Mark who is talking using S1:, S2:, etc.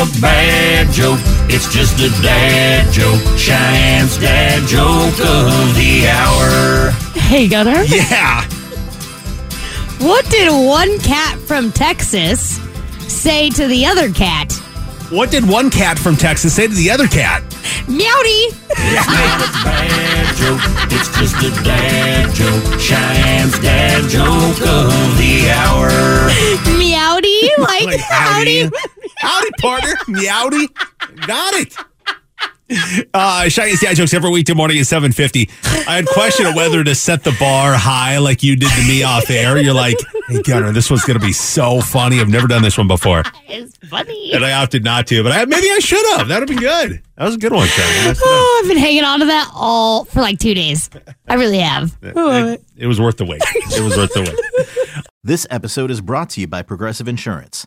S1: a bad joke. It's just a dad joke. Cheyenne's dad joke of the hour.
S2: Hey, Gunner.
S3: Yeah.
S2: What did one cat from Texas say to the other cat?
S3: What did one cat from Texas say to the other cat?
S2: Meowdy.
S1: It's not a bad joke. It's just a dad joke. Cheyenne's dad joke of the hour.
S2: Meowdy. Like,
S3: Like,
S2: howdy.
S3: howdy. Howdy, partner. Meowdy. Got it. Uh, Cheyenne's dad jokes every weekday morning at 750. I had question of whether to set the bar high like you did to me off air. You're like, hey, Gunner, this one's going to be so funny. I've never done this one before.
S2: It's funny.
S3: And I opted not to, but I, maybe I should have. That would have been good. That was a good one, Cheyenne. That's-
S2: Oh, I've been hanging on to that all for like two days. I really have.
S3: it, it was worth the wait. It was worth the wait.
S4: This episode is brought to you by Progressive Insurance.